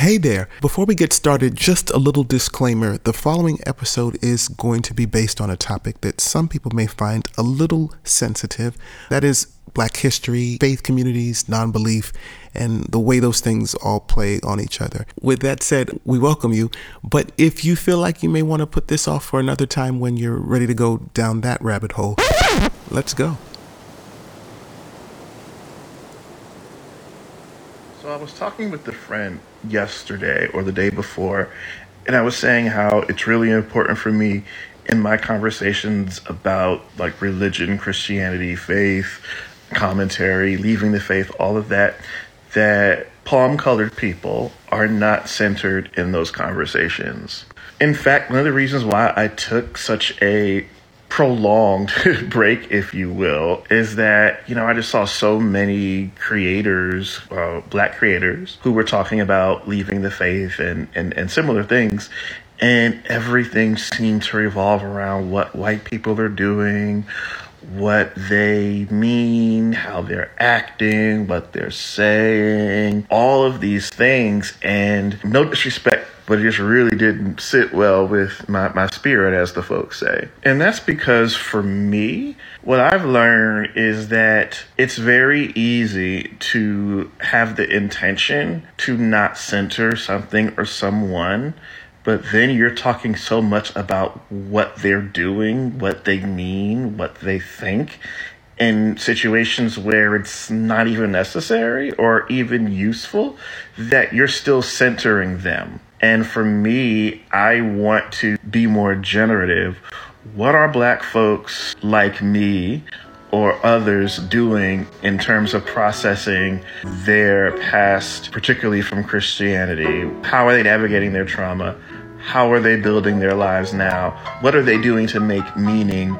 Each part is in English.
Hey there. Before we get started, just a little disclaimer. The following episode is going to be based on a topic that some people may find a little sensitive. That is black history, faith communities, non belief, and the way those things all play on each other. With that said, we welcome you. But if you feel like you may want to put this off for another time when you're ready to go down that rabbit hole, let's go. I was talking with a friend yesterday or the day before, and I was saying how it's really important for me in my conversations about like religion, Christianity, faith, commentary, leaving the faith, all of that, that palm colored people are not centered in those conversations. In fact, one of the reasons why I took such a prolonged break, if you will, is that, you know, I just saw so many creators, uh, black creators, who were talking about leaving the faith and, and, and similar things. And everything seemed to revolve around what white people are doing, what they mean, how they're acting, what they're saying, all of these things. And no disrespect but it just really didn't sit well with my, my spirit, as the folks say. And that's because for me, what I've learned is that it's very easy to have the intention to not center something or someone but then you're talking so much about what they're doing, what they mean, what they think in situations where it's not even necessary or even useful that you're still centering them. And for me, I want to be more generative. What are black folks like me or others doing in terms of processing their past, particularly from Christianity? How are they navigating their trauma? How are they building their lives now? What are they doing to make meaning?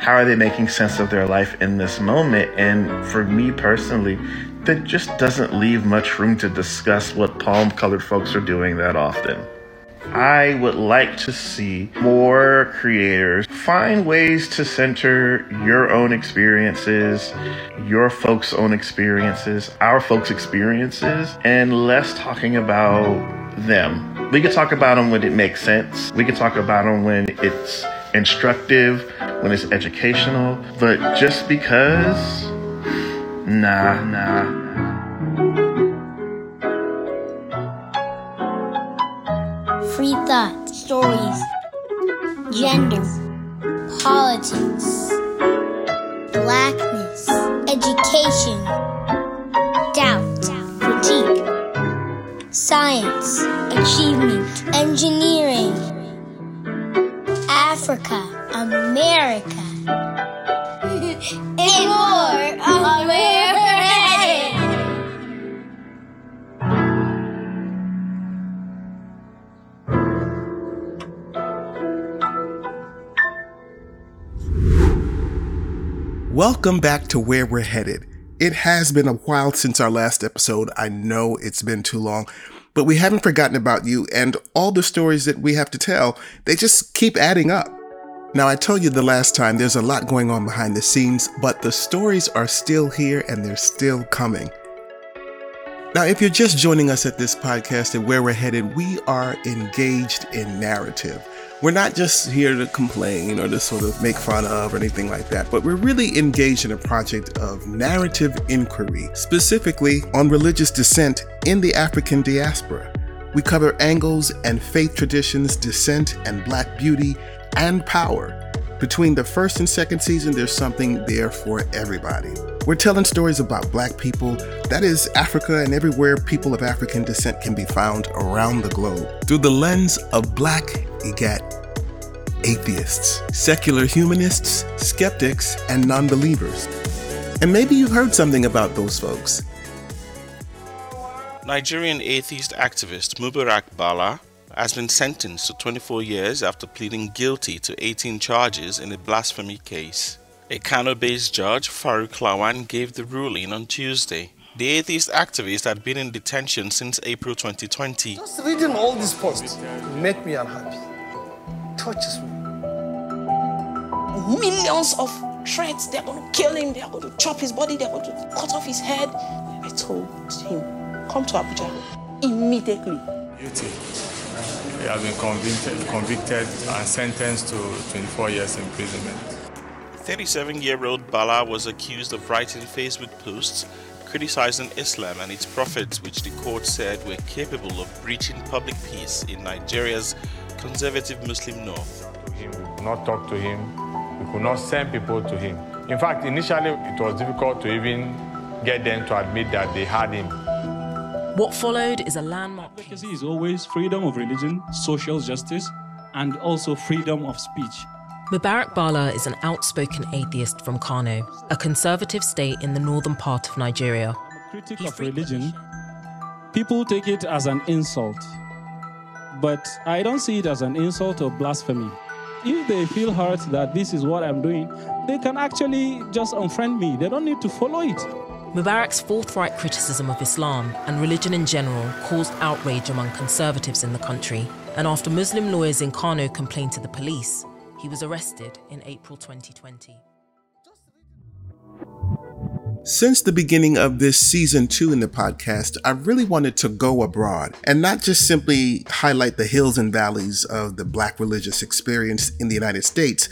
How are they making sense of their life in this moment? And for me personally, that just doesn't leave much room to discuss what palm colored folks are doing that often. I would like to see more creators find ways to center your own experiences, your folks' own experiences, our folks' experiences, and less talking about them. We can talk about them when it makes sense. We can talk about them when it's instructive, when it's educational, but just because Nah, nah. Free thought, stories, gender, politics, blackness, education, doubt, critique, science, achievement, engineering, Africa, America, and more on Welcome back to Where We're Headed. It has been a while since our last episode. I know it's been too long, but we haven't forgotten about you and all the stories that we have to tell. They just keep adding up. Now, I told you the last time there's a lot going on behind the scenes, but the stories are still here and they're still coming. Now, if you're just joining us at this podcast and where we're headed, we are engaged in narrative. We're not just here to complain or to sort of make fun of or anything like that, but we're really engaged in a project of narrative inquiry, specifically on religious dissent in the African diaspora. We cover angles and faith traditions, descent and black beauty, and power. Between the first and second season, there's something there for everybody. We're telling stories about black people, that is, Africa and everywhere people of African descent can be found around the globe, through the lens of black egat atheists, secular humanists, skeptics, and non believers. And maybe you've heard something about those folks. Nigerian atheist activist Mubarak Bala has been sentenced to 24 years after pleading guilty to 18 charges in a blasphemy case. A Kano based judge, Farouk Lawan, gave the ruling on Tuesday. The atheist activist had been in detention since April 2020. Just reading all these posts make me unhappy. Touches me. millions of threats. They're going to kill him. They're going to chop his body. They're going to cut off his head. I told him, come to Abuja immediately. Guilty. He has been convicted, convicted and sentenced to 24 years imprisonment. 37 year old Bala was accused of writing Facebook posts criticizing Islam and its prophets, which the court said were capable of breaching public peace in Nigeria's conservative Muslim north. We could not talk to him, we could not send people to him. In fact, initially it was difficult to even get them to admit that they had him. What followed is a landmark. Advocacy is always freedom of religion, social justice, and also freedom of speech. Mubarak Bala is an outspoken atheist from Kano, a conservative state in the northern part of Nigeria. Critic of religion, people take it as an insult, but I don't see it as an insult or blasphemy. If they feel hurt that this is what I'm doing, they can actually just unfriend me. They don't need to follow it. Mubarak's forthright criticism of Islam and religion in general caused outrage among conservatives in the country, and after Muslim lawyers in Kano complained to the police, he was arrested in April 2020. Since the beginning of this season two in the podcast, I really wanted to go abroad and not just simply highlight the hills and valleys of the Black religious experience in the United States,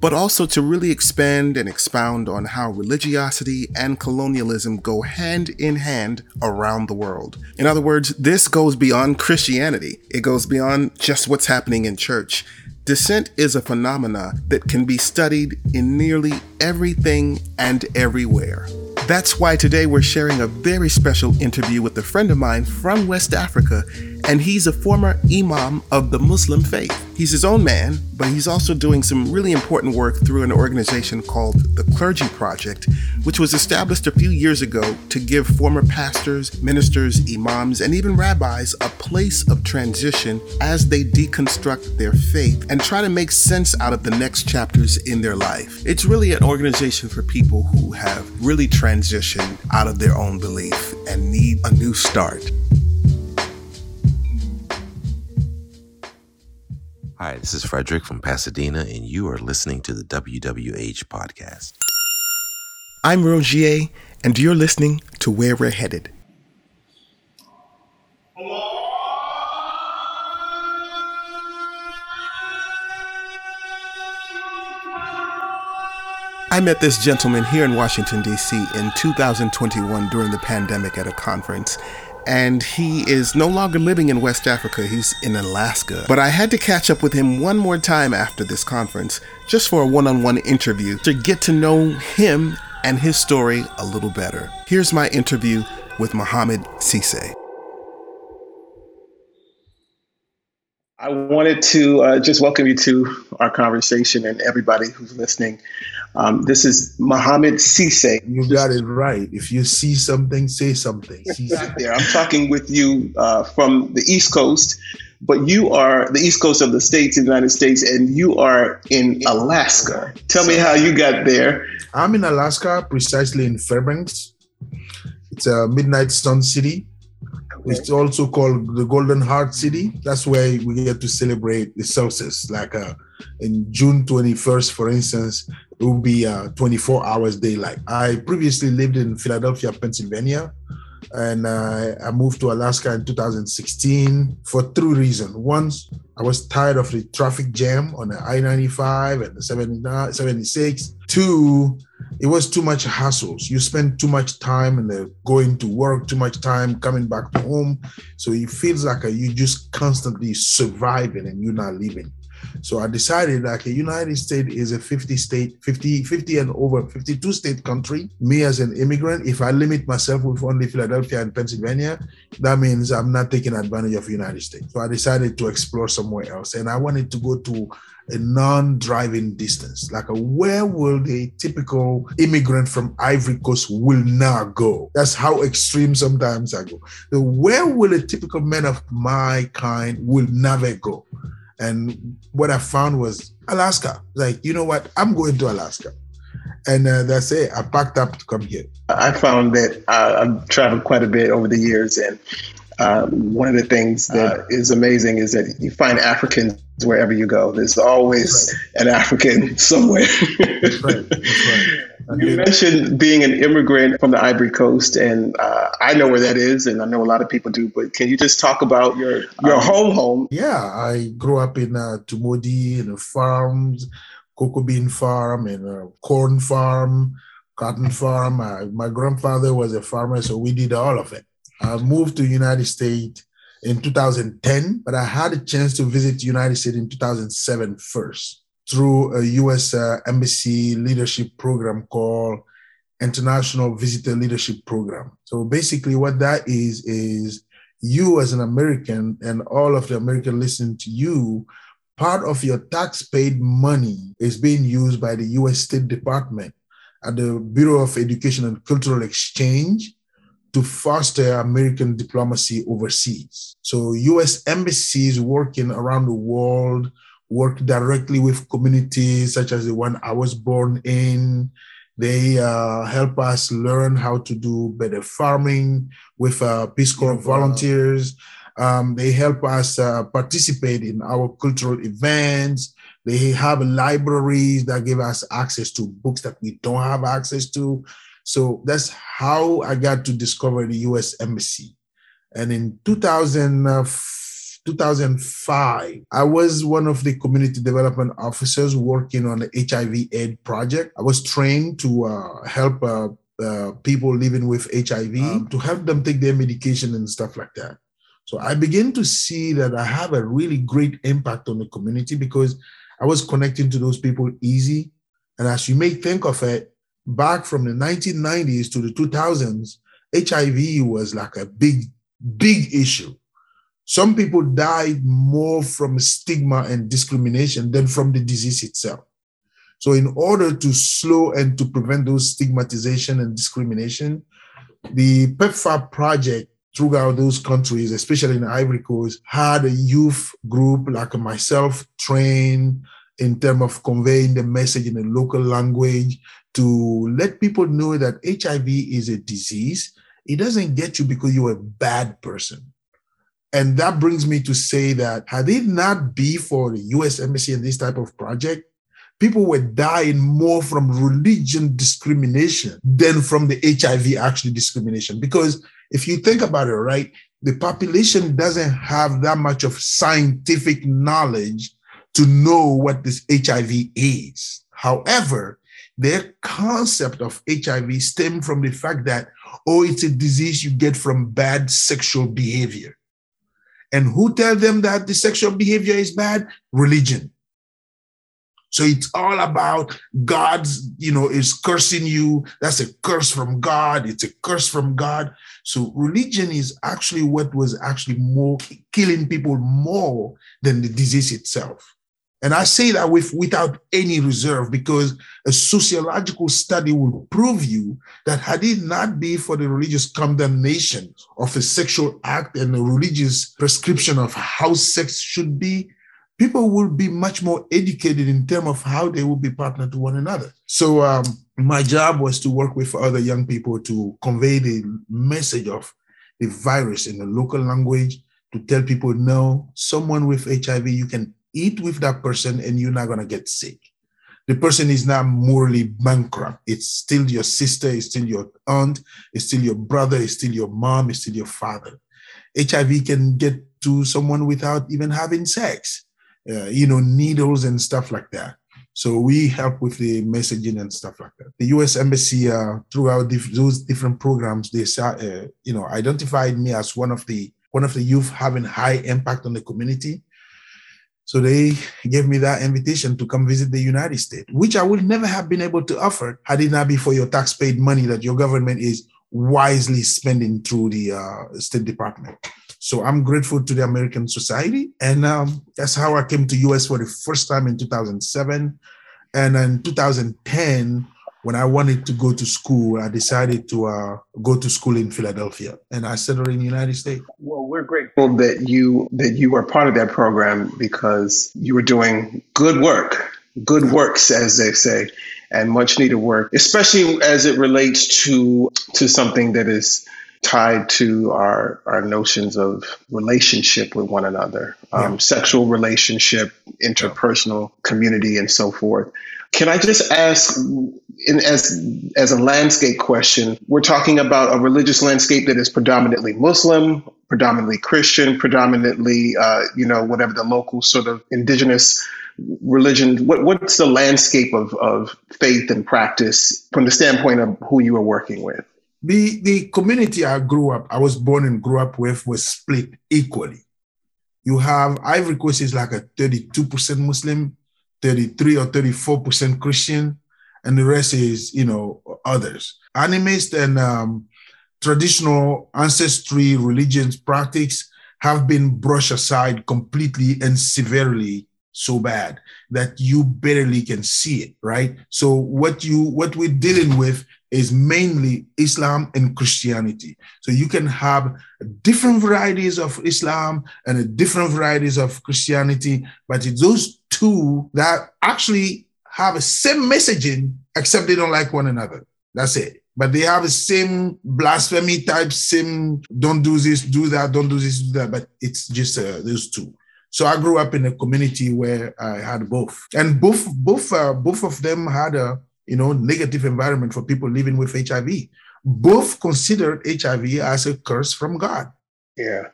but also to really expand and expound on how religiosity and colonialism go hand in hand around the world. In other words, this goes beyond Christianity, it goes beyond just what's happening in church. Dissent is a phenomena that can be studied in nearly everything and everywhere. That's why today we're sharing a very special interview with a friend of mine from West Africa, and he's a former Imam of the Muslim faith. He's his own man, but he's also doing some really important work through an organization called the Clergy Project, which was established a few years ago to give former pastors, ministers, imams, and even rabbis a place of transition as they deconstruct their faith and try to make sense out of the next chapters in their life. It's really an organization for people who have really transitioned out of their own belief and need a new start. Hi, this is Frederick from Pasadena, and you are listening to the WWH podcast. I'm Rogier, and you're listening to Where We're Headed. I met this gentleman here in Washington, D.C. in 2021 during the pandemic at a conference. And he is no longer living in West Africa, he's in Alaska. But I had to catch up with him one more time after this conference, just for a one on one interview, to get to know him and his story a little better. Here's my interview with Mohamed Cisse. I wanted to uh, just welcome you to our conversation and everybody who's listening. Um, this is Mohammed Cisse. You got it right. If you see something, say something. There. I'm talking with you uh, from the East Coast, but you are the East Coast of the states, in the United States, and you are in Alaska. Tell me how you got there. I'm in Alaska, precisely in Fairbanks. It's a midnight sun city. It's also called the Golden Heart City. That's where we get to celebrate the solstice. Like uh, in June 21st, for instance, it will be uh, 24 hours daylight. I previously lived in Philadelphia, Pennsylvania, and uh, I moved to Alaska in 2016 for three reasons. One, I was tired of the traffic jam on the I-95 and the 79, 76. Two, it was too much hassles. You spend too much time in the going to work, too much time coming back to home. So it feels like you just constantly surviving and you're not living. So I decided that the United States is a 50 state, 50, 50 and over 52 state country. Me as an immigrant, if I limit myself with only Philadelphia and Pennsylvania, that means I'm not taking advantage of United States. So I decided to explore somewhere else. And I wanted to go to a non-driving distance. Like where will the typical immigrant from Ivory Coast will not go? That's how extreme sometimes I go. So where will a typical man of my kind will never go? And what I found was Alaska. Like, you know what? I'm going to Alaska. And uh, that's it. I packed up to come here. I found that uh, I've traveled quite a bit over the years. And um, one of the things that uh, is amazing is that you find Africans wherever you go. There's always right. an African somewhere. that's right. That's right. You mentioned being an immigrant from the Ivory Coast, and uh, I know where that is, and I know a lot of people do. But can you just talk about your your Um, home home? Yeah, I grew up in uh, Toumodi, in the farms, cocoa bean farm, and a corn farm, cotton farm. Uh, my grandfather was a farmer, so we did all of it. I moved to United States in 2010, but I had a chance to visit United States in 2007 first through a U.S. Uh, Embassy leadership program called International Visitor Leadership Program. So basically, what that is is you as an American and all of the American listening to you, part of your tax paid money is being used by the US State Department at the Bureau of Education and Cultural Exchange to foster American diplomacy overseas. So US embassies working around the world work directly with communities such as the one I was born in. They uh, help us learn how to do better farming with uh, Peace Corps volunteers. Um, they help us uh, participate in our cultural events. They have libraries that give us access to books that we don't have access to. So that's how I got to discover the US Embassy. And in 2000, uh, 2005, I was one of the community development officers working on the HIV AIDS project. I was trained to uh, help uh, uh, people living with HIV to help them take their medication and stuff like that. So I began to see that I have a really great impact on the community because I was connecting to those people easy. And as you may think of it, back from the 1990s to the 2000s, HIV was like a big, big issue. Some people died more from stigma and discrimination than from the disease itself. So, in order to slow and to prevent those stigmatization and discrimination, the PEPFAR project throughout those countries, especially in the Ivory Coast, had a youth group like myself trained in terms of conveying the message in a local language to let people know that HIV is a disease. It doesn't get you because you're a bad person. And that brings me to say that had it not be for the US Embassy and this type of project, people were dying more from religion discrimination than from the HIV actually discrimination. Because if you think about it, right, the population doesn't have that much of scientific knowledge to know what this HIV is. However, their concept of HIV stemmed from the fact that, oh, it's a disease you get from bad sexual behavior. And who tell them that the sexual behavior is bad? Religion. So it's all about God's, you know, is cursing you. That's a curse from God. It's a curse from God. So religion is actually what was actually more killing people more than the disease itself. And I say that with without any reserve because a sociological study will prove you that had it not be for the religious condemnation of a sexual act and the religious prescription of how sex should be, people will be much more educated in terms of how they will be partnered to one another. So um, my job was to work with other young people to convey the message of the virus in the local language to tell people, no, someone with HIV, you can eat with that person and you're not going to get sick. The person is not morally bankrupt. It's still your sister, it's still your aunt, it's still your brother, it's still your mom, it's still your father. HIV can get to someone without even having sex, uh, you know, needles and stuff like that. So we help with the messaging and stuff like that. The U.S. Embassy, uh, throughout those different programs, they uh, you know identified me as one of the one of the youth having high impact on the community. So they gave me that invitation to come visit the United States, which I would never have been able to offer had it not been for your tax-paid money that your government is wisely spending through the uh, State Department. So I'm grateful to the American Society, and um, that's how I came to US for the first time in 2007. And in 2010, when I wanted to go to school, I decided to uh, go to school in Philadelphia, and I settled in the United States. Well, we're grateful that you that you were part of that program because you were doing good work, good works, as they say, and much needed work, especially as it relates to to something that is tied to our our notions of relationship with one another, um, sexual relationship, interpersonal community, and so forth. Can I just ask, in, as as a landscape question, we're talking about a religious landscape that is predominantly Muslim, predominantly Christian, predominantly, uh, you know, whatever the local sort of indigenous religion. What, what's the landscape of, of faith and practice from the standpoint of who you are working with? The the community I grew up, I was born and grew up with, was split equally. You have Ivory Coast is like a 32% Muslim, 33 or 34% Christian, and the rest is, you know, others. Animist and um, traditional ancestry religions practices have been brushed aside completely and severely so bad that you barely can see it right so what you what we're dealing with is mainly islam and christianity. So you can have different varieties of islam and different varieties of christianity but it's those two that actually have a same messaging except they don't like one another. That's it. But they have the same blasphemy type same don't do this do that don't do this do that but it's just uh, those two. So I grew up in a community where I had both, and both both uh, both of them had a you know negative environment for people living with HIV. Both considered HIV as a curse from God. Yeah.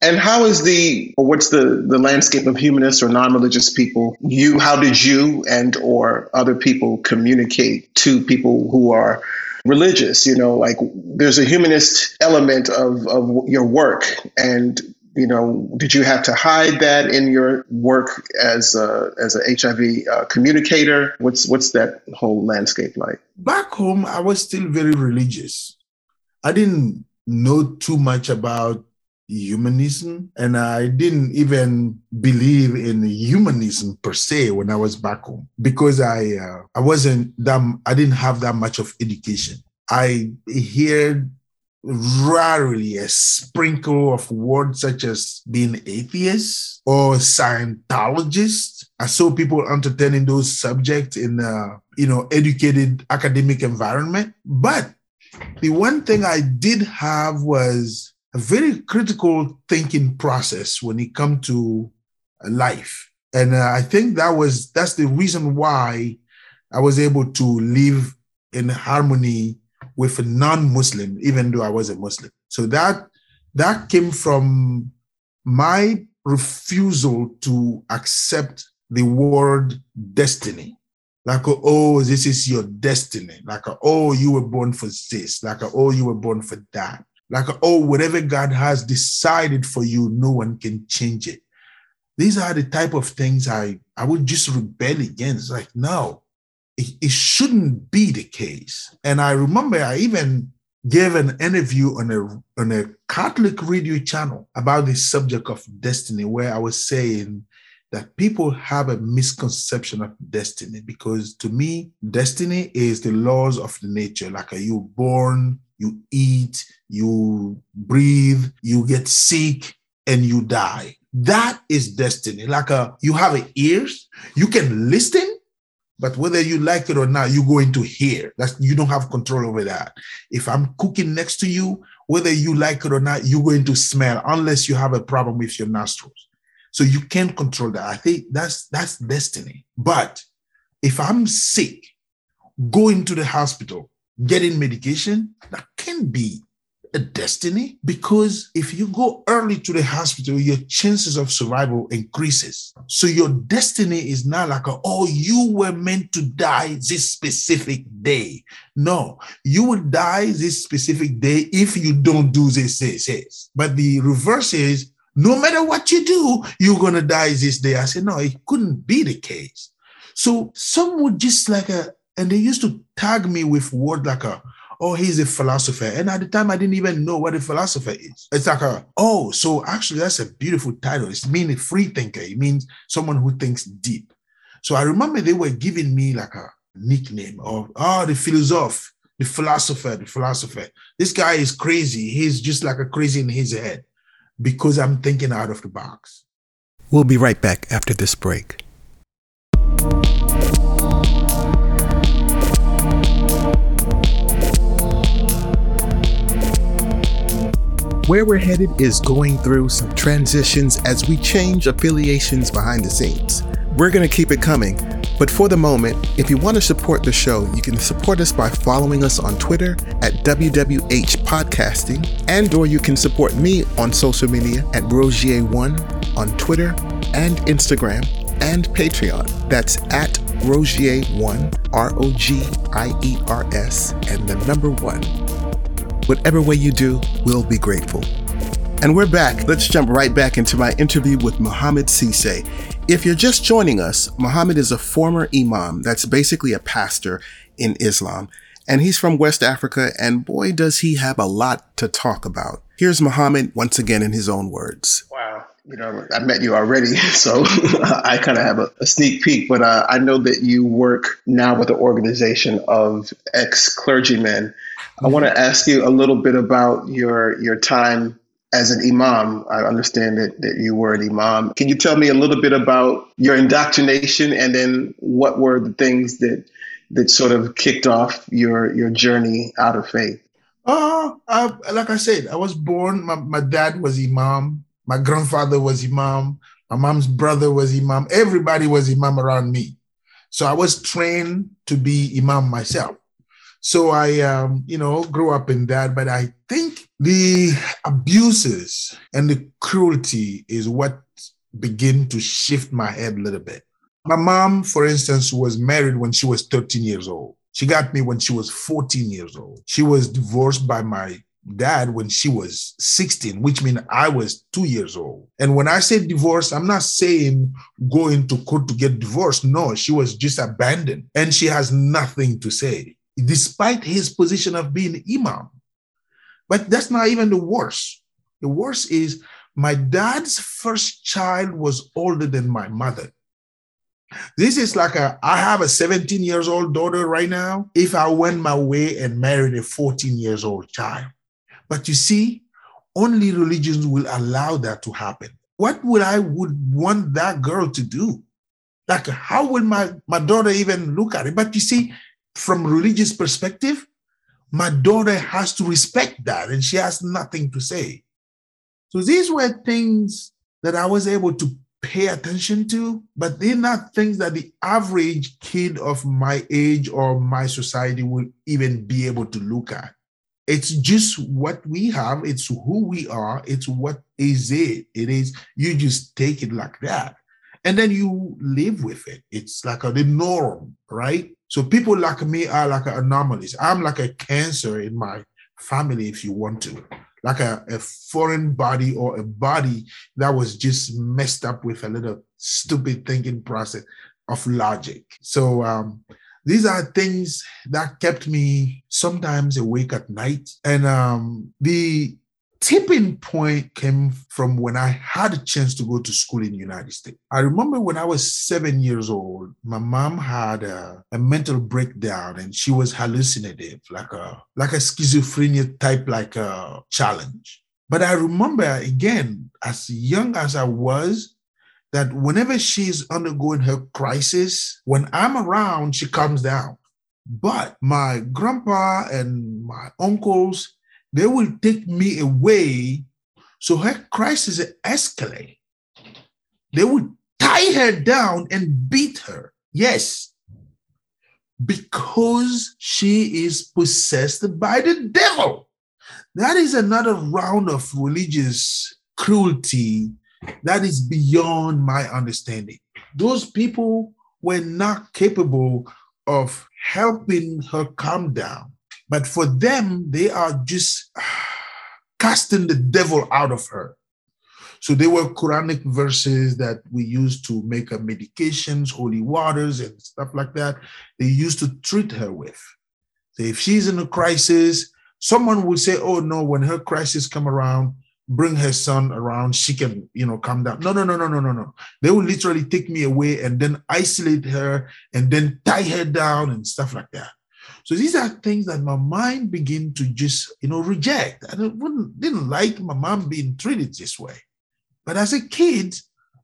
And how is the or what's the the landscape of humanists or non-religious people? You how did you and or other people communicate to people who are religious? You know, like there's a humanist element of of your work and you know, did you have to hide that in your work as a, as a HIV uh, communicator? What's what's that whole landscape like? Back home, I was still very religious. I didn't know too much about humanism, and I didn't even believe in humanism per se when I was back home because I uh, I wasn't that I didn't have that much of education. I heard rarely a sprinkle of words such as being atheist or Scientologist. I saw people entertaining those subjects in a you know educated academic environment. But the one thing I did have was a very critical thinking process when it come to life. And uh, I think that was that's the reason why I was able to live in harmony with a non-Muslim, even though I was a Muslim. So that that came from my refusal to accept the word destiny. Like, oh, this is your destiny. Like, oh, you were born for this. Like, oh, you were born for that. Like, oh, whatever God has decided for you, no one can change it. These are the type of things I, I would just rebel against. Like, no, it, it shouldn't be the case. And I remember I even gave an interview on a on a Catholic radio channel about the subject of destiny, where I was saying that people have a misconception of destiny because to me, destiny is the laws of the nature. Like are you born, you eat, you breathe, you get sick, and you die. That is destiny. Like a, you have ears, you can listen, but whether you like it or not, you're going to hear. That's you don't have control over that. If I'm cooking next to you, whether you like it or not, you're going to smell unless you have a problem with your nostrils. So you can't control that. I think that's that's destiny. But if I'm sick, going to the hospital, getting medication, that can be a destiny? Because if you go early to the hospital your chances of survival increases. So your destiny is not like a, oh you were meant to die this specific day. No you will die this specific day if you don't do this this this. But the reverse is no matter what you do you're going to die this day. I said no it couldn't be the case. So some would just like a and they used to tag me with word like a oh, he's a philosopher. And at the time, I didn't even know what a philosopher is. It's like a, oh, so actually, that's a beautiful title. It means a free thinker. It means someone who thinks deep. So I remember they were giving me like a nickname of, oh, the philosopher, the philosopher, the philosopher. This guy is crazy. He's just like a crazy in his head because I'm thinking out of the box. We'll be right back after this break. Where we're headed is going through some transitions as we change affiliations behind the scenes. We're going to keep it coming. But for the moment, if you want to support the show, you can support us by following us on Twitter at WWH Podcasting, and or you can support me on social media at Rogier1 on Twitter and Instagram and Patreon. That's at Rogier1, R O G I E R S, and the number one. Whatever way you do, we'll be grateful. And we're back. Let's jump right back into my interview with Muhammad Cisse. If you're just joining us, Muhammad is a former imam, that's basically a pastor in Islam. And he's from West Africa, and boy, does he have a lot to talk about. Here's Muhammad once again in his own words. Wow. You know, I met you already, so I kind of have a, a, sneak peek, but uh, I know that you work now with an organization of ex clergymen. Mm-hmm. I want to ask you a little bit about your your time as an imam, I understand that, that you were an imam. Can you tell me a little bit about your indoctrination and then what were the things that that sort of kicked off your your journey out of faith? Uh, I, like I said, I was born, my, my dad was imam, my grandfather was imam, my mom's brother was imam, everybody was imam around me. So I was trained to be imam myself. So I, um, you know, grew up in that, but I think the abuses and the cruelty is what begin to shift my head a little bit. My mom, for instance, was married when she was 13 years old. She got me when she was 14 years old. She was divorced by my dad when she was 16, which means I was two years old. And when I say divorce, I'm not saying going to court to get divorced. No, she was just abandoned and she has nothing to say, despite his position of being imam. But that's not even the worst. The worst is my dad's first child was older than my mother. This is like a I have a 17 years old daughter right now. If I went my way and married a 14 years old child. But you see, only religions will allow that to happen. What would I would want that girl to do? Like how will my, my daughter even look at it? But you see, from religious perspective, my daughter has to respect that and she has nothing to say. So these were things that I was able to pay attention to, but they're not things that the average kid of my age or my society would even be able to look at. It's just what we have, it's who we are, it's what is it. It is, you just take it like that. And then you live with it. It's like a, the norm, right? So people like me are like anomalies. I'm like a cancer in my family, if you want to, like a, a foreign body or a body that was just messed up with a little stupid thinking process of logic. So um, these are things that kept me sometimes awake at night. And um, the tipping point came from when I had a chance to go to school in the United States. I remember when I was seven years old, my mom had a, a mental breakdown and she was hallucinative, like a like a schizophrenia type like a challenge. But I remember again, as young as I was, that whenever she's undergoing her crisis, when I'm around, she calms down. But my grandpa and my uncles, they will take me away so her crisis escalate. They will tie her down and beat her. Yes, because she is possessed by the devil. That is another round of religious cruelty that is beyond my understanding. Those people were not capable of helping her calm down. But for them, they are just casting the devil out of her. So they were Quranic verses that we used to make her medications, holy waters, and stuff like that. They used to treat her with. So if she's in a crisis, someone would say, "Oh no, when her crisis come around, bring her son around. She can, you know, calm down." No, no, no, no, no, no, no. They will literally take me away and then isolate her and then tie her down and stuff like that. So these are things that my mind began to just, you know, reject. I didn't, didn't like my mom being treated this way. But as a kid,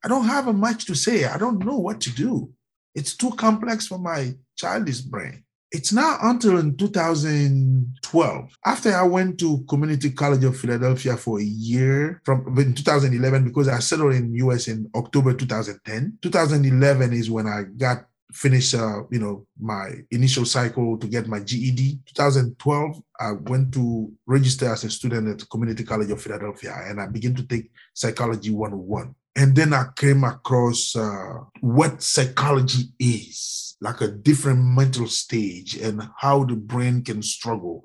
I don't have much to say. I don't know what to do. It's too complex for my childish brain. It's not until in 2012, after I went to Community College of Philadelphia for a year from in 2011, because I settled in US in October 2010. 2011 is when I got finished, uh, you know, my initial cycle to get my GED. 2012, I went to register as a student at Community College of Philadelphia, and I began to take Psychology 101. And then I came across uh, what psychology is, like a different mental stage, and how the brain can struggle.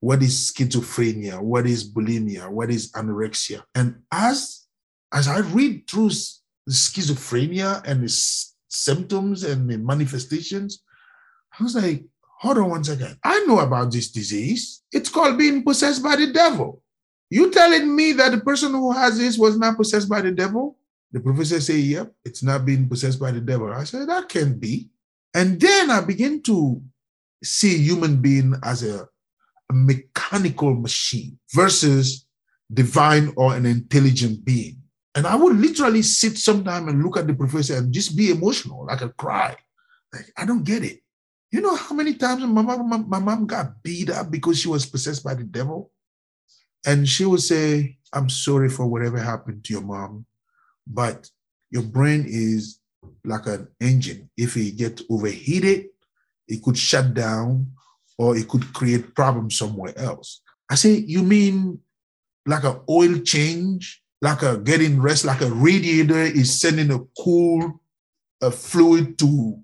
What is schizophrenia? What is bulimia? What is anorexia? And as as I read through schizophrenia and the symptoms and the manifestations, I was like, hold on one second. I know about this disease. It's called being possessed by the devil. You telling me that the person who has this was not possessed by the devil? The professor say, yep, it's not being possessed by the devil. I said, that can't be. And then I begin to see human being as a, a mechanical machine versus divine or an intelligent being. And I would literally sit sometime and look at the professor and just be emotional, like a cry. Like, I don't get it. You know how many times my mom, my, my mom got beat up because she was possessed by the devil? And she would say, I'm sorry for whatever happened to your mom, but your brain is like an engine. If it gets overheated, it could shut down or it could create problems somewhere else. I say, you mean like an oil change, like a getting rest, like a radiator is sending a cool a fluid to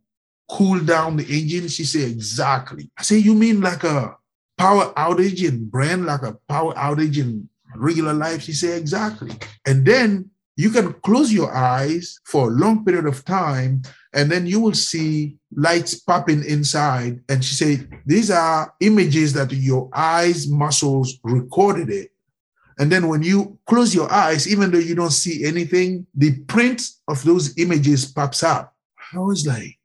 cool down the engine? She said, exactly. I say, you mean like a power outage in brand, like a power outage in regular life? She said, exactly. And then you can close your eyes for a long period of time and then you will see lights popping inside. And she said these are images that your eyes muscles recorded it. And then when you close your eyes even though you don't see anything the print of those images pops up. I was like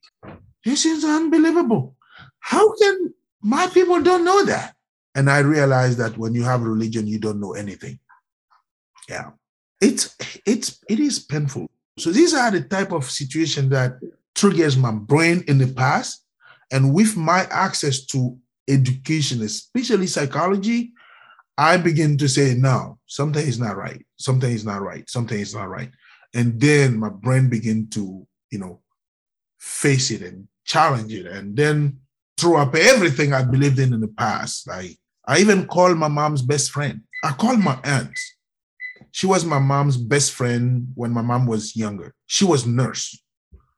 this is unbelievable. How can my people don't know that? And i realized that when you have religion you don't know anything. Yeah it's it's it is painful. So these are the type of situation that triggers my brain in the past, and with my access to education, especially psychology, I begin to say, no, something is not right. Something is not right. Something is not right. And then my brain begin to, you know, face it and challenge it, and then throw up everything I believed in in the past. Like I even called my mom's best friend. I called my aunt she was my mom's best friend when my mom was younger. She was nurse.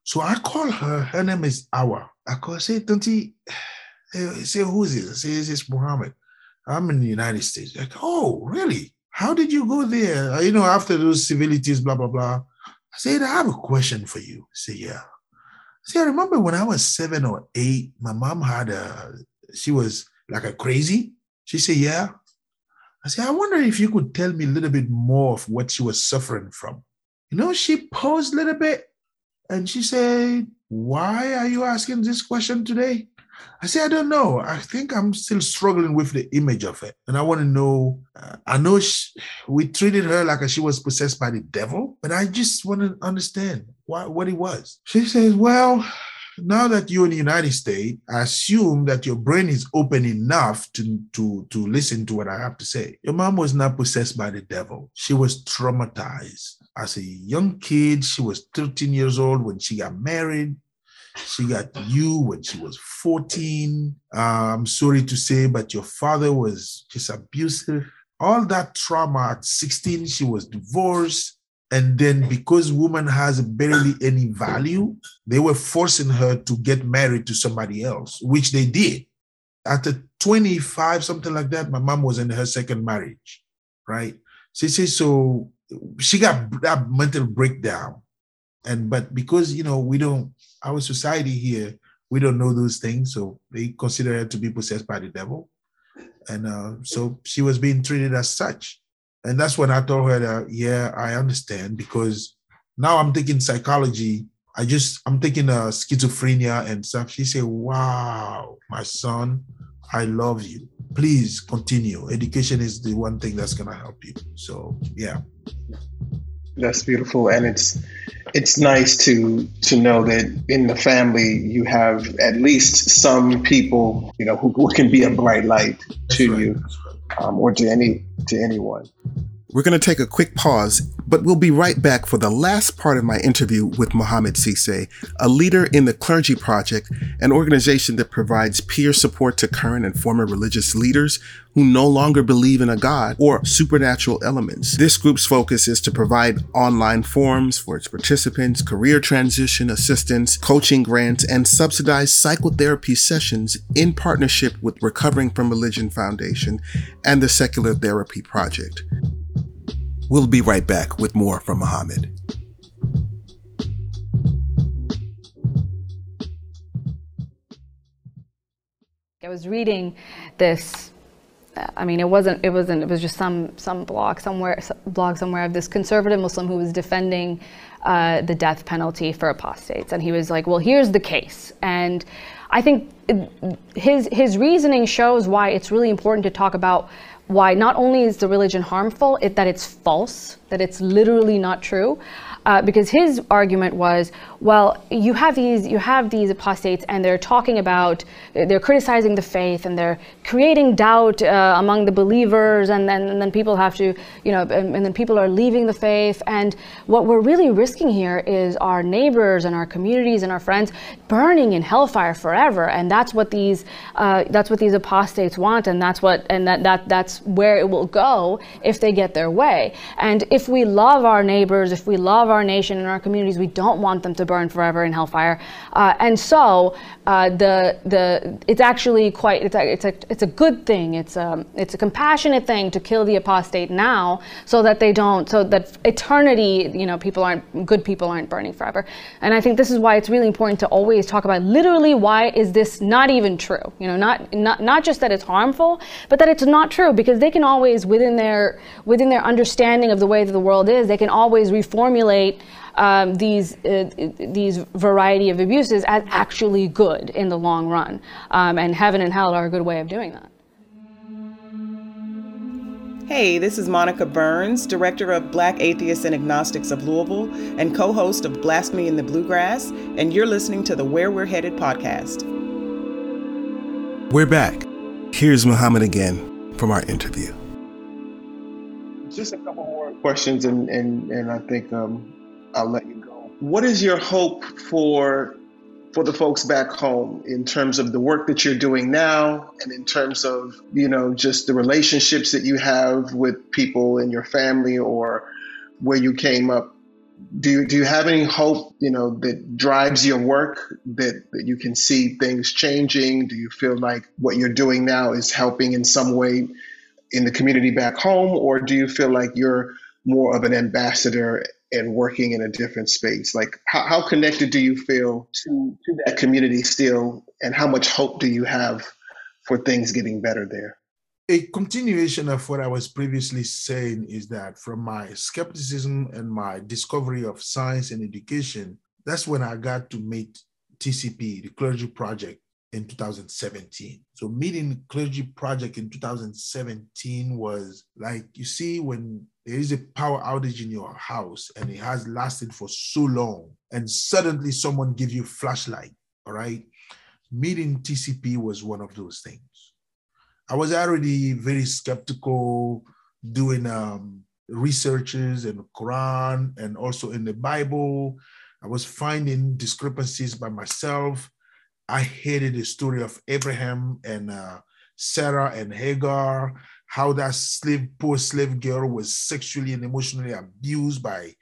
So I call her, her name is Awa. I call, say, Tanti, say, who's this? I say, this is Muhammad. I'm in the United States. Like, oh, really? How did you go there? Uh, you know, after those civilities, blah, blah, blah. I said, I have a question for you. I say, yeah. See, I remember when I was seven or eight, my mom had a, she was like a crazy. She said, yeah. I said, I wonder if you could tell me a little bit more of what she was suffering from. You know, she paused a little bit and she said, Why are you asking this question today? I said, I don't know. I think I'm still struggling with the image of it. And I want to know. Uh, I know she, we treated her like she was possessed by the devil, but I just want to understand what, what it was. She says, Well, now that you're in the United States, I assume that your brain is open enough to, to, to listen to what I have to say. Your mom was not possessed by the devil. She was traumatized. As a young kid, she was 13 years old when she got married. She got you when she was 14. Uh, I'm sorry to say, but your father was just abusive. All that trauma at 16, she was divorced and then because woman has barely any value, they were forcing her to get married to somebody else, which they did. After 25, something like that, my mom was in her second marriage, right? She says so she got that mental breakdown. And but because you know, we don't our society here, we don't know those things, so they consider her to be possessed by the devil. And uh, so she was being treated as such. And that's when I told her that, yeah, I understand because now I'm taking psychology. I just, I'm taking uh, schizophrenia and stuff. She said, wow, my son, I love you. Please continue. Education is the one thing that's going to help you. So, yeah. That's beautiful, and it's it's nice to to know that in the family you have at least some people you know who, who can be a bright light to right. you um, or to any to anyone. We're going to take a quick pause, but we'll be right back for the last part of my interview with Mohammed Cisse, a leader in the Clergy Project, an organization that provides peer support to current and former religious leaders who no longer believe in a God or supernatural elements. This group's focus is to provide online forums for its participants, career transition assistance, coaching grants, and subsidized psychotherapy sessions in partnership with Recovering from Religion Foundation and the Secular Therapy Project. We'll be right back with more from Mohammed. I was reading this. I mean, it wasn't. It wasn't. It was just some some blog somewhere blog somewhere of this conservative Muslim who was defending uh, the death penalty for apostates, and he was like, "Well, here's the case." And I think his his reasoning shows why it's really important to talk about why not only is the religion harmful, it, that it's false, that it's literally not true, uh, because his argument was, well, you have these you have these apostates, and they're talking about they're criticizing the faith, and they're creating doubt uh, among the believers, and then and then people have to you know, and, and, then people are leaving the faith, and what we're really risking here is our neighbors and our communities and our friends burning in hellfire forever, and that's what these uh, that's what these apostates want, and that's what and that that that's where it will go if they get their way, and if we love our neighbors, if we love our nation and our communities. We don't want them to burn forever in hellfire. Uh, and so uh, the the it's actually quite it's a, it's a it's a good thing. It's a it's a compassionate thing to kill the apostate now, so that they don't so that eternity you know people aren't good people aren't burning forever. And I think this is why it's really important to always talk about literally why is this not even true. You know, not not not just that it's harmful, but that it's not true because they can always within their within their understanding of the way that the world is, they can always reformulate um, these uh, these variety of abuses as actually good in the long run, um, and heaven and hell are a good way of doing that. Hey, this is Monica Burns, Director of Black Atheists and Agnostics of Louisville and co host of Blasphemy in the Bluegrass, and you're listening to the Where We're Headed podcast. We're back. Here's Muhammad again from our interview. Just a couple more questions, and, and, and I think um, I'll let you go. What is your hope for for the folks back home in terms of the work that you're doing now and in terms of, you know, just the relationships that you have with people in your family or where you came up? Do you, do you have any hope, you know, that drives your work that, that you can see things changing? Do you feel like what you're doing now is helping in some way in the community back home? Or do you feel like you're more of an ambassador and working in a different space? Like, how, how connected do you feel to, to that community still, and how much hope do you have for things getting better there? A continuation of what I was previously saying is that from my skepticism and my discovery of science and education, that's when I got to meet TCP, the Clergy Project, in 2017. So meeting Clergy Project in 2017 was like, you see, when there is a power outage in your house and it has lasted for so long and suddenly someone gives you flashlight all right? Meeting tcp was one of those things. I was already very skeptical doing um, researches in quran and also in the bible. I was finding discrepancies by myself i hated the story of abraham and uh, sarah and hagar how that slave, poor slave girl was sexually and emotionally abused by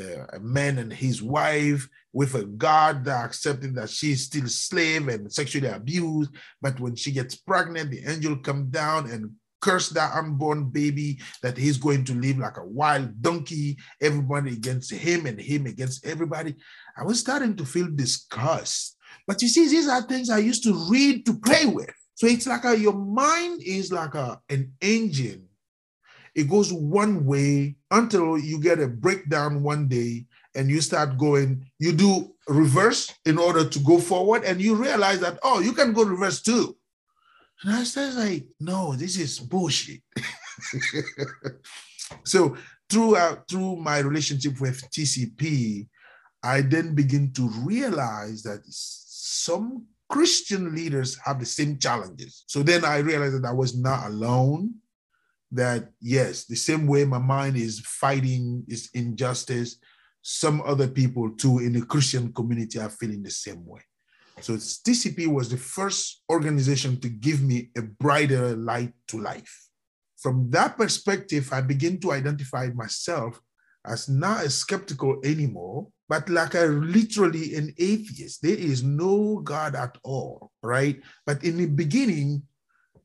uh, a man and his wife with a God that accepted that she's still slave and sexually abused. But when she gets pregnant, the angel come down and curse that unborn baby that he's going to live like a wild donkey, everybody against him and him against everybody. I was starting to feel disgust. But you see, these are things I used to read to play with. So it's like a, your mind is like a, an engine. It goes one way until you get a breakdown one day and you start going, you do reverse in order to go forward, and you realize that, oh, you can go reverse too. And I said, like, no, this is bullshit. so throughout uh, through my relationship with TCP, I then begin to realize that some Christian leaders have the same challenges. So then I realized that I was not alone. That yes, the same way my mind is fighting is injustice, some other people too in the Christian community are feeling the same way. So TCP was the first organization to give me a brighter light to life. From that perspective, I begin to identify myself as not a skeptical anymore, but like a literally an atheist. There is no God at all, right? But in the beginning,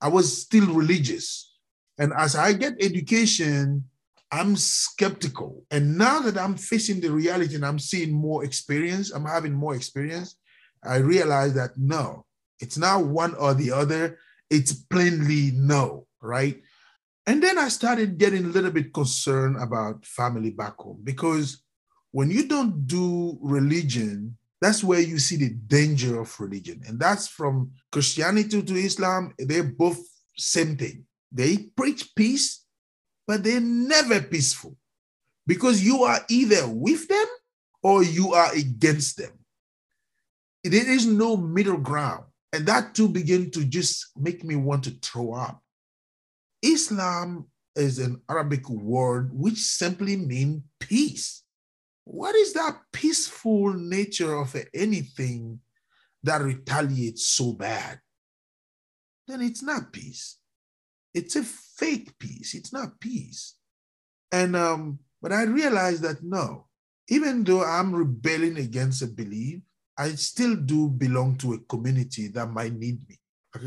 I was still religious. And as I get education, I'm skeptical. And now that I'm facing the reality and I'm seeing more experience, I'm having more experience, I realize that no, it's not one or the other. It's plainly no, right? And then I started getting a little bit concerned about family back home because when you don't do religion, that's where you see the danger of religion. And that's from Christianity to Islam, they're both same thing. They preach peace, but they're never peaceful because you are either with them or you are against them. There is no middle ground. And that too began to just make me want to throw up. Islam is an Arabic word which simply means peace. What is that peaceful nature of anything that retaliates so bad? Then it's not peace. It's a fake peace. It's not peace. And um, but I realized that no, even though I'm rebelling against a belief, I still do belong to a community that might need me.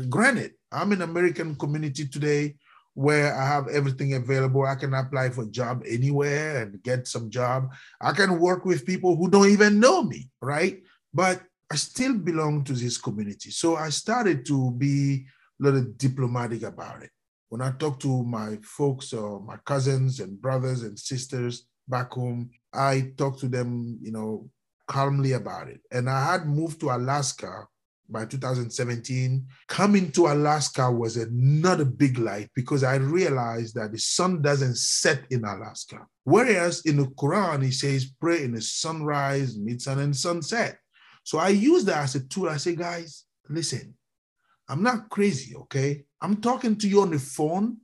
Granted, I'm an American community today where I have everything available. I can apply for a job anywhere and get some job. I can work with people who don't even know me, right? But I still belong to this community. So I started to be a little diplomatic about it. When I talk to my folks or my cousins and brothers and sisters back home, I talk to them, you know, calmly about it. And I had moved to Alaska by 2017. Coming to Alaska was another big light because I realized that the sun doesn't set in Alaska. Whereas in the Quran, it says pray in the sunrise, midsun, and sunset. So I use that as a tool. I say, guys, listen, I'm not crazy, okay? I'm talking to you on the phone,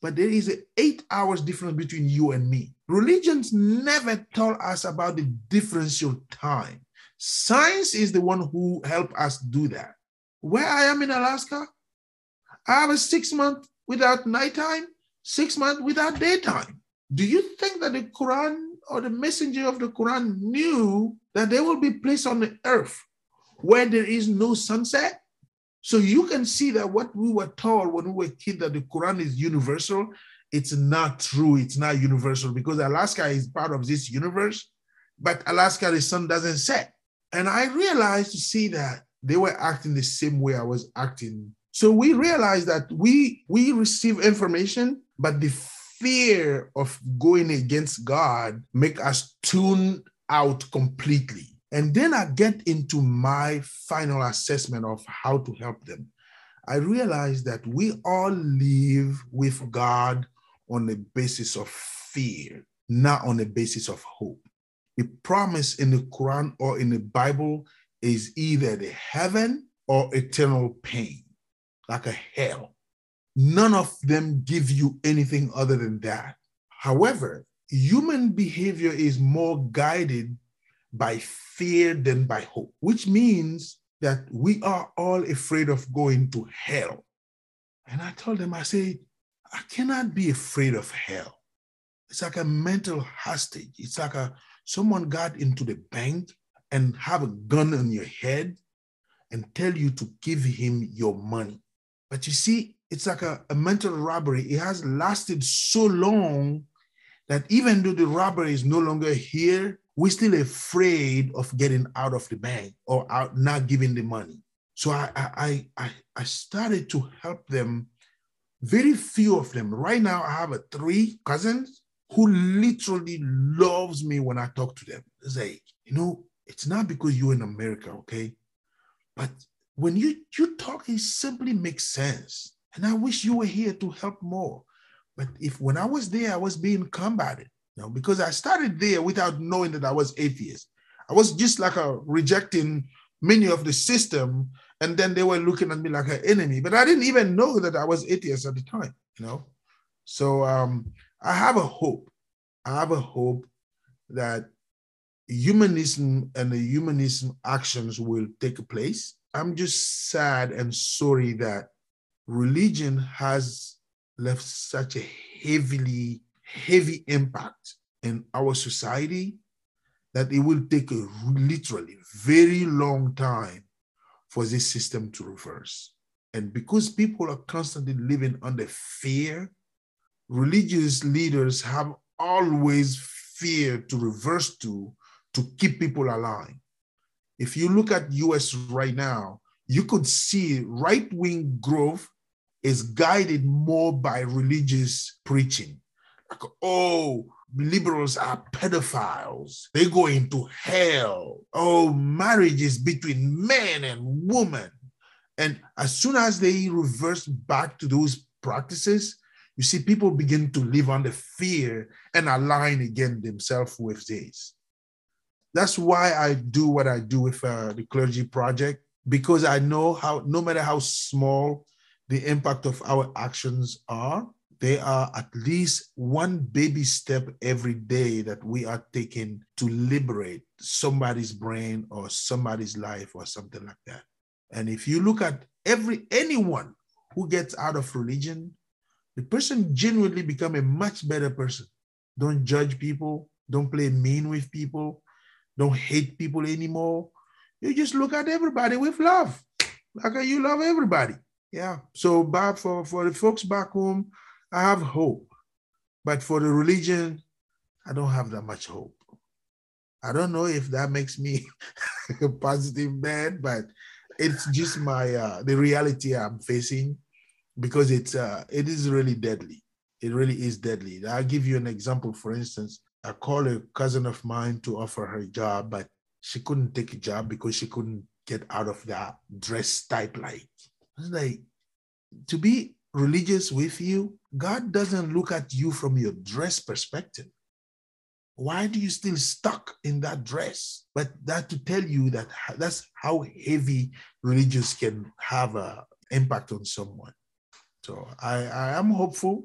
but there is an eight hours difference between you and me. Religions never tell us about the difference of time. Science is the one who helped us do that. Where I am in Alaska, I have a six month without nighttime, six months without daytime. Do you think that the Quran or the messenger of the Quran knew that there will be place on the earth where there is no sunset? So you can see that what we were told when we were kids that the Quran is universal it's not true. It's not universal because Alaska is part of this universe, but Alaska, the sun doesn't set. And I realized to see that they were acting the same way I was acting. So we realized that we we receive information, but the fear of going against God make us tune out completely. And then I get into my final assessment of how to help them. I realized that we all live with God on the basis of fear, not on the basis of hope. The promise in the Quran or in the Bible is either the heaven or eternal pain, like a hell. None of them give you anything other than that. However, human behavior is more guided by fear than by hope, which means that we are all afraid of going to hell. And I told them, I said, I cannot be afraid of hell. It's like a mental hostage. It's like a someone got into the bank and have a gun on your head and tell you to give him your money. But you see, it's like a, a mental robbery. It has lasted so long that even though the robber is no longer here, we're still afraid of getting out of the bank or out not giving the money. So I I I I started to help them very few of them. Right now, I have a three cousins who literally loves me when I talk to them. Say, you know, it's not because you're in America, okay? But when you you talk, it simply makes sense. And I wish you were here to help more. But if when I was there, I was being combated. You know, because I started there without knowing that I was atheist. I was just like a rejecting many of the system, and then they were looking at me like an enemy. But I didn't even know that I was atheist at the time, you know. So um, I have a hope. I have a hope that humanism and the humanism actions will take place. I'm just sad and sorry that religion has left such a heavily, heavy impact in our society that it will take a literally very long time for this system to reverse. And because people are constantly living under fear, religious leaders have always feared to reverse to to keep people alive. If you look at US right now, you could see right-wing growth is guided more by religious preaching. Like, oh, liberals are pedophiles. They go into hell. Oh, marriage is between men and women. And as soon as they reverse back to those practices, you see people begin to live under fear and align again themselves with this. That's why I do what I do with uh, the Clergy Project, because I know how, no matter how small the impact of our actions are, they are at least one baby step every day that we are taking to liberate somebody's brain or somebody's life or something like that. And if you look at every anyone who gets out of religion, the person genuinely become a much better person. Don't judge people, don't play mean with people, don't hate people anymore. You just look at everybody with love. Like you love everybody. Yeah. So back for, for the folks back home, I have hope. But for the religion, I don't have that much hope. I don't know if that makes me a positive man, but it's just my uh, the reality I'm facing because it's uh, it is really deadly. It really is deadly. I'll give you an example. For instance, I called a cousin of mine to offer her a job, but she couldn't take a job because she couldn't get out of that dress type like. It's like to be religious with you, God doesn't look at you from your dress perspective. Why do you still stuck in that dress? But that to tell you that that's how heavy religious can have an impact on someone. So I, I am hopeful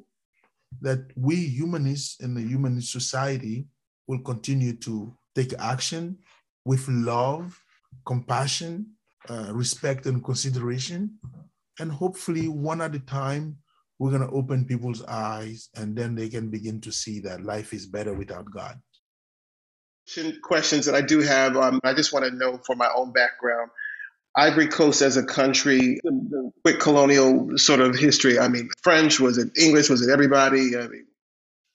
that we humanists in the humanist society will continue to take action with love, compassion, uh, respect, and consideration and hopefully, one at a time, we're going to open people's eyes and then they can begin to see that life is better without God. Questions that I do have, um, I just want to know for my own background. Ivory Coast as a country, quick colonial sort of history. I mean, French, was it English? Was it everybody? I mean,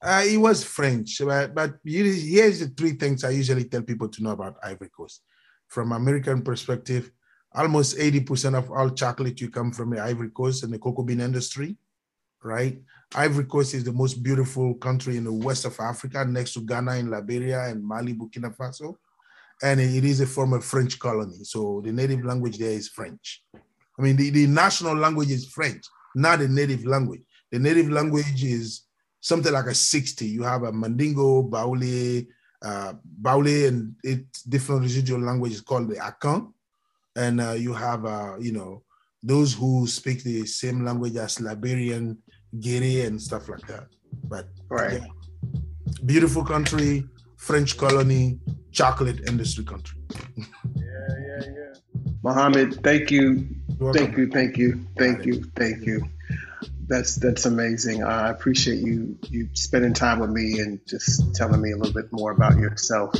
uh, it was French, but, but here's the three things I usually tell people to know about Ivory Coast. From American perspective, almost 80% of all chocolate you come from the Ivory Coast and the cocoa bean industry, right? Ivory Coast is the most beautiful country in the west of Africa, next to Ghana and Liberia and Mali, Burkina Faso. And it is a former French colony. So the native language there is French. I mean, the, the national language is French, not the native language. The native language is something like a 60. You have a Mandingo, Baoulé, uh, Baoulé, and it's different residual languages called the Akan and uh, you have uh, you know those who speak the same language as Liberian, Guinea, and stuff like that. But right, yeah. beautiful country, French colony, chocolate industry country. yeah, yeah, yeah. Mohammed, thank you, thank you, thank you, thank you, thank you. That's that's amazing. I appreciate you you spending time with me and just telling me a little bit more about yourself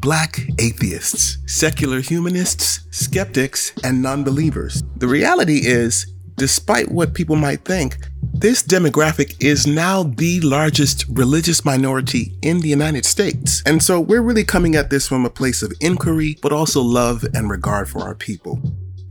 black atheists, secular humanists, skeptics, and non believers. The reality is, despite what people might think, this demographic is now the largest religious minority in the United States. And so we're really coming at this from a place of inquiry, but also love and regard for our people.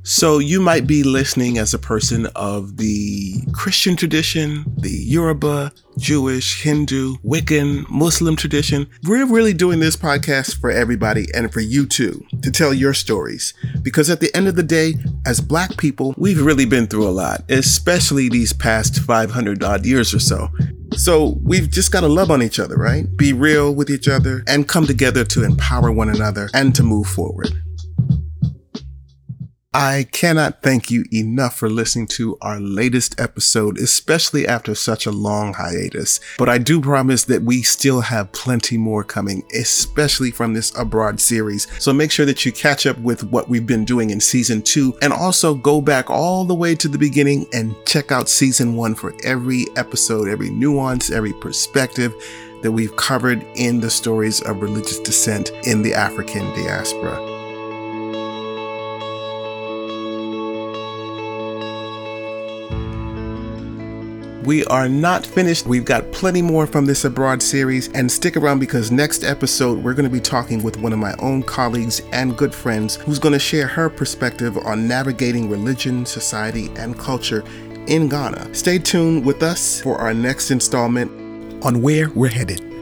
So you might be listening as a person of the Christian tradition, the Yoruba, Jewish, Hindu, Wiccan, Muslim tradition. We're really doing this podcast for everybody and for you too, to tell your stories. Because at the end of the day, as Black people, we've really been through a lot, especially these past 500 odd years or so. So we've just got to love on each other, right? Be real with each other and come together to empower one another and to move forward. I cannot thank you enough for listening to our latest episode, especially after such a long hiatus. But I do promise that we still have plenty more coming, especially from this Abroad series. So make sure that you catch up with what we've been doing in season two and also go back all the way to the beginning and check out season one for every episode, every nuance, every perspective that we've covered in the stories of religious dissent in the African diaspora. We are not finished. We've got plenty more from this Abroad series, and stick around because next episode we're going to be talking with one of my own colleagues and good friends who's going to share her perspective on navigating religion, society, and culture in Ghana. Stay tuned with us for our next installment on Where We're Headed.